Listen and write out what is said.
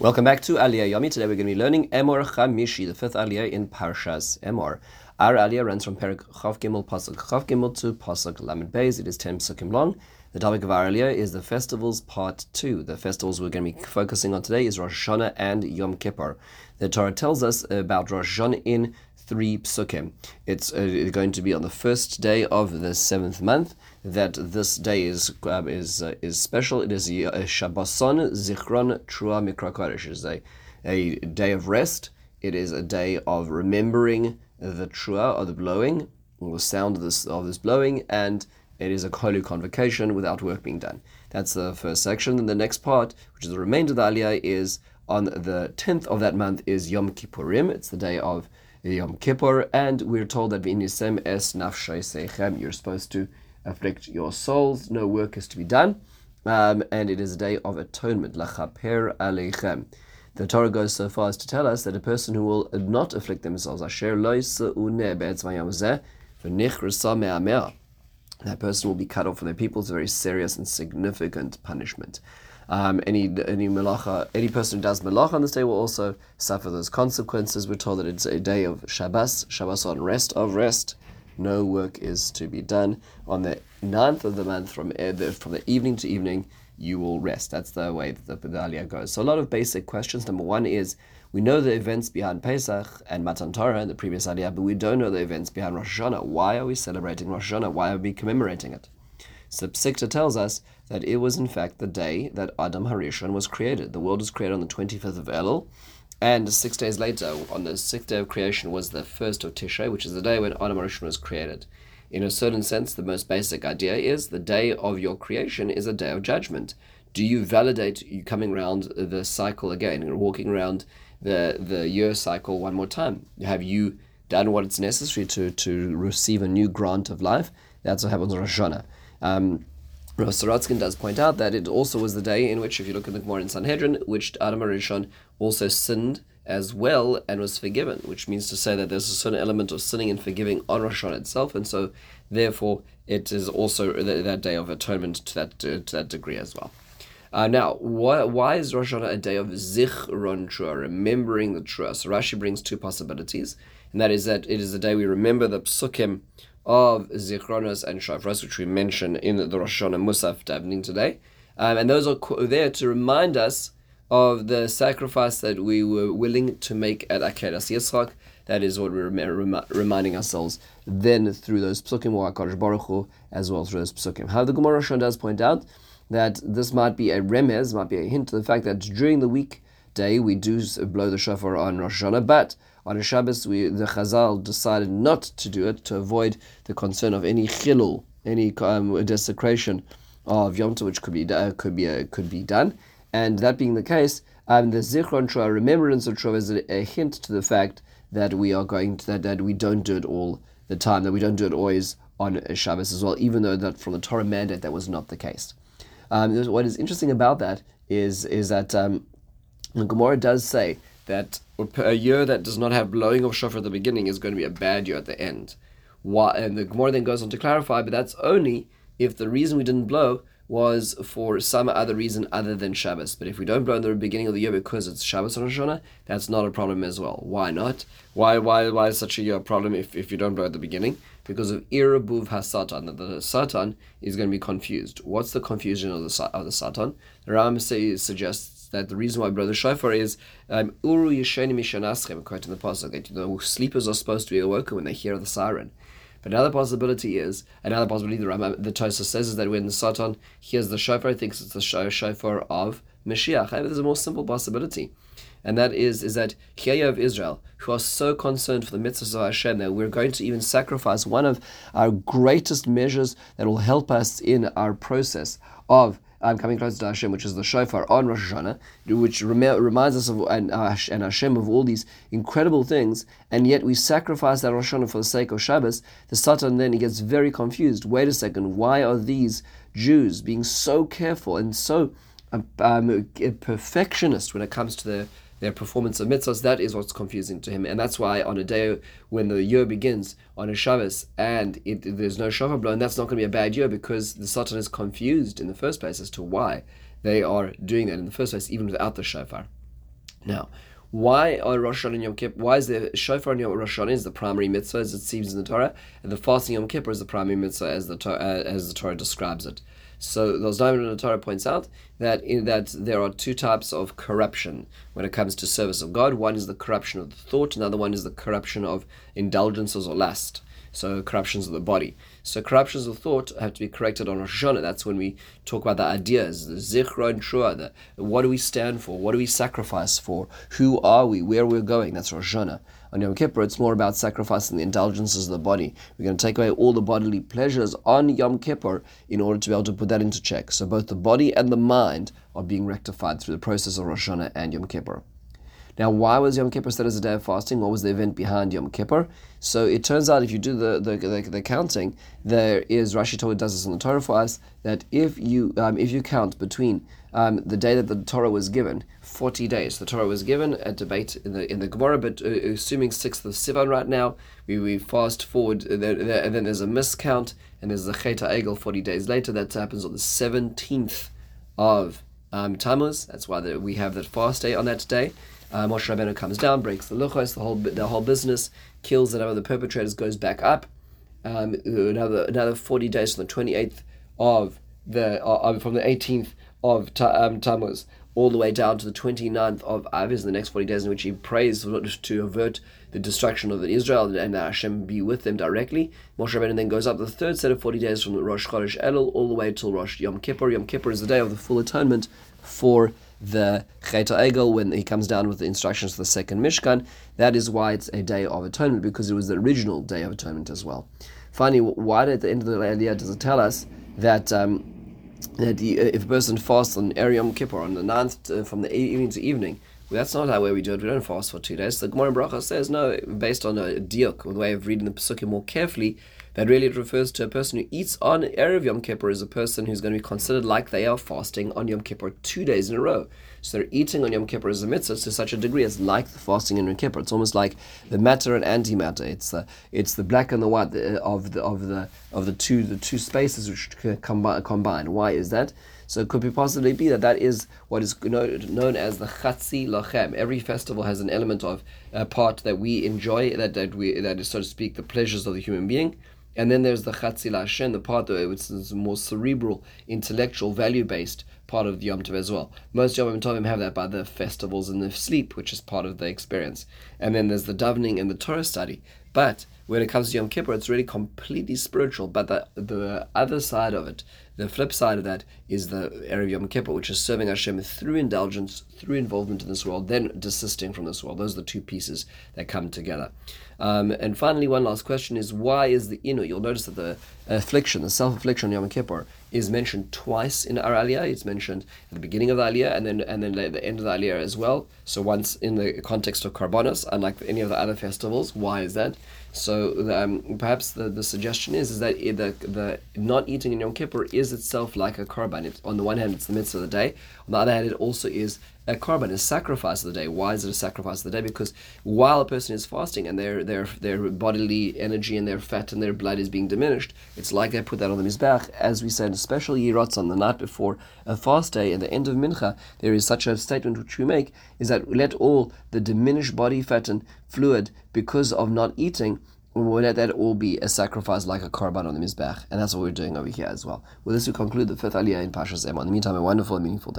Welcome back to Aliyah Yomi. Today we're going to be learning Emor Chamishi, the fifth Aliyah in Parshas Emor. Our Aliyah runs from Perek Chav Gimel Pasuk Chav Gimel to Pasuk Lamed Beis. It is ten psukim long. The topic of our Aliyah is the festivals part two. The festivals we're going to be focusing on today is Rosh Hashanah and Yom Kippur. The Torah tells us about Rosh Hashanah in three psukim. It's uh, going to be on the first day of the seventh month. That this day is uh, is uh, is special. It is a Shabboson Zichron Trua Mikra Kodesh. It is a, a day of rest. It is a day of remembering the Trua or the blowing, or the sound of this of this blowing, and it is a holy convocation without work being done. That's the first section. And the next part, which is the remainder of the Aliyah, is on the 10th of that month is Yom Kippurim. It's the day of Yom Kippur, and we're told that v'nisem es nafshay sechem. You're supposed to afflict your souls. No work is to be done, um, and it is a day of atonement. Lachaper aleichem. The Torah goes so far as to tell us that a person who will not afflict themselves, asher that person will be cut off from their people. It's a very serious and significant punishment. Um, any any malacha, any person who does malacha on this day will also suffer those consequences. We're told that it's a day of Shabbos, Shabbos on rest of rest. No work is to be done on the 9th of the month from uh, the, from the evening to evening. You will rest. That's the way that the, the goes. So a lot of basic questions. Number one is we know the events behind Pesach and Matan Torah the previous Aliyah, but we don't know the events behind Rosh Hashanah. Why are we celebrating Rosh Hashanah? Why are we commemorating it? So Psikta tells us that it was in fact the day that Adam Harishon was created. The world was created on the 25th of Elul, and six days later, on the sixth day of creation, was the first of Tishrei, which is the day when Adam Harishon was created. In a certain sense, the most basic idea is the day of your creation is a day of judgment. Do you validate you coming around the cycle again, walking around the, the year cycle one more time? Have you done what it's necessary to, to receive a new grant of life? That's what happens on Rosh Hashanah. Um, Rav does point out that it also was the day in which, if you look at the Gemara in Sanhedrin, which Adam Harishon also sinned as well and was forgiven, which means to say that there's a certain element of sinning and forgiving on Rosh Hashanah itself, and so therefore it is also that day of atonement to that to, that degree as well. Uh, now, why, why is Rosh Hashanah a day of zichron trua, remembering the trua? So Rashi brings two possibilities, and that is that it is the day we remember the psukim of Zichronos and Shofros, which we mention in the Rosh Hashanah Musaf davening today. Um, and those are there to remind us of the sacrifice that we were willing to make at Akedas Yitzchak. That is what we're rem- reminding ourselves then through those psukim or HaKadosh Baruch Hu, as well through those psukim. How the Gemara Rosh does point out that this might be a remez, might be a hint to the fact that during the weekday we do blow the shofar on Rosh Hashanah, but on Shabbos, we, the Chazal decided not to do it to avoid the concern of any chilul, any um, desecration of Yom Tov, which could be uh, could be uh, could be done. And that being the case, um, the Zichron Trua, remembrance of Trua, is a, a, hint to the fact that we are going to that, that we don't do it all the time, that we don't do it always on Shabbos as well, even though that from the Torah mandate that was not the case. Um, what is interesting about that is is that um, the Gemara does say that a year that does not have blowing of shofar at the beginning is going to be a bad year at the end. Why? And the Gemara then goes on to clarify, but that's only if the reason we didn't blow was for some other reason other than Shabbos. But if we don't blow in the beginning of the year because it's Shabbos on Rosh Hashanah, that's not a problem as well. Why not? Why why why is such a year a problem if, if you don't blow at the beginning? Because of Irbuv Hasatan, that the Satan is going to be confused. What's the confusion of the of the Satan? The Ram says, suggests that the reason why brother shofar is um, uru yesheni mishanaschem, according to the pasuk, that the sleepers are supposed to be awoken when they hear the siren. But another possibility is another possibility the Rama, the Tosa says is that when the Satan hears the shofar, he thinks it's the shofar of Mashiach. However, there's a more simple possibility, and that is is that Chaya of Israel, who are so concerned for the mitzvahs of Hashem, that we're going to even sacrifice one of our greatest measures that will help us in our process of um, coming closer to Hashem, which is the shofar on Rosh Hashanah, which rem- reminds us of and, uh, and Hashem of all these incredible things, and yet we sacrifice that Rosh Hashanah for the sake of Shabbos. The Satan then he gets very confused. Wait a second, why are these Jews being so careful and so um, um, perfectionist when it comes to their their performance of mitzvahs, that is what's confusing to him. And that's why on a day when the year begins, on a Shabbos, and it, there's no shofar blown, that's not going to be a bad year because the Satan is confused in the first place as to why they are doing that in the first place, even without the shofar. Now, why are Rosh Hashanah and Yom Kippur? Why is the shofar and Yom Rosh Hashanah is the primary mitzvah as it seems in the Torah, and the fasting Yom Kippur is the primary mitzvah as the uh, as the Torah describes it? So the Diamond in the Torah points out that in that there are two types of corruption when it comes to service of God. One is the corruption of the thought, another one is the corruption of indulgences or lust so corruptions of the body. So corruptions of thought have to be corrected on Rosh Hashanah. That's when we talk about the ideas, the zichra and trua, the what do we stand for, what do we sacrifice for, who are we, where we're going. That's Rosh Hashanah. On Yom Kippur, it's more about sacrificing the indulgences of the body. We're going to take away all the bodily pleasures on Yom Kippur in order to be able to put that into check. So both the body and the mind are being rectified through the process of Rosh Hashanah and Yom Kippur. Now, why was Yom Kippur set as a day of fasting? What was the event behind Yom Kippur? So it turns out, if you do the the, the, the counting, there is Rashi Torah does this in the Torah for us that if you um, if you count between um, the day that the Torah was given, forty days. The Torah was given. A debate in the in the Gemara, but uh, assuming sixth of Sivan right now, we, we fast forward, and then, and then there's a miscount, and there's the Chet Egel forty days later. That happens on the seventeenth of um, Tammuz. That's why the, we have that fast day on that day. Uh, Moshe Rabbeinu comes down, breaks the luchos, the whole the whole business, kills another of the perpetrators, goes back up. Um, another another forty days from the twenty eighth of the uh, from the eighteenth of um, Tammuz all the way down to the 29th of Av is the next 40 days in which he prays to avert the destruction of Israel and Hashem be with them directly. Moshe Rabbeinu then goes up the third set of 40 days from Rosh Chodesh Elul all the way till Rosh Yom Kippur. Yom Kippur is the day of the full atonement for the Chet Egel when he comes down with the instructions for the second Mishkan. That is why it's a day of atonement because it was the original day of atonement as well. Finally, why at the end of the Aliyah does it tell us that um, that if a person fasts on Yom Kippur on the ninth uh, from the evening to evening, well, that's not how we do it. We don't fast for two days. The Gemara Bracha says no, based on a diuk, the way of reading the Pesukim more carefully, that really it refers to a person who eats on Erev Yom Kippur is a person who's going to be considered like they are fasting on Yom Kippur two days in a row. So they're eating on Yom Kippur as a mitzvah to such a degree as like the fasting in Yom Kippur. It's almost like the matter and antimatter. It's the it's the black and the white uh, of the of the of the two the two spaces which combine. Why is that? So it could be possibly be that that is what is known as the Chatzi Lachem. Every festival has an element of a part that we enjoy, that, that we that is so to speak the pleasures of the human being. And then there's the Chatzil Hashem, the part that which is more cerebral, intellectual, value based part of the Yom Tov as well. Most Yom Tovim have that by the festivals and the sleep, which is part of the experience. And then there's the davening and the Torah study. But when it comes to Yom Kippur, it's really completely spiritual. But the, the other side of it, the flip side of that, is the Erev Yom Kippur, which is serving Hashem through indulgence, through involvement in this world, then desisting from this world. Those are the two pieces that come together. Um, and finally, one last question is why is the Inui? You'll notice that the affliction, the self affliction on Yom Kippur, is mentioned twice in our Aliyah. It's mentioned at the beginning of the Aliyah and then and then at the end of the Aliyah as well. So once in the context of Karbonos, unlike any of the other festivals. Why is that? So um, perhaps the, the suggestion is is that the the not eating in Yom Kippur is itself like a korban. It, on the one hand, it's the mitzvah of the day. On the other hand, it also is a korban, a sacrifice of the day. Why is it a sacrifice of the day? Because while a person is fasting and their their their bodily energy and their fat and their blood is being diminished, it's like they put that on the mizbech. As we said, especially Yirotz on the night before a fast day and the end of Mincha, there is such a statement which we make is that let all the diminished body fat and fluid because of not eating we'll let that all be a sacrifice like a korban on the Mizbech. And that's what we're doing over here as well. With this, we conclude the fifth aliyah in Parshas Emor. In the meantime, a wonderful and meaningful day.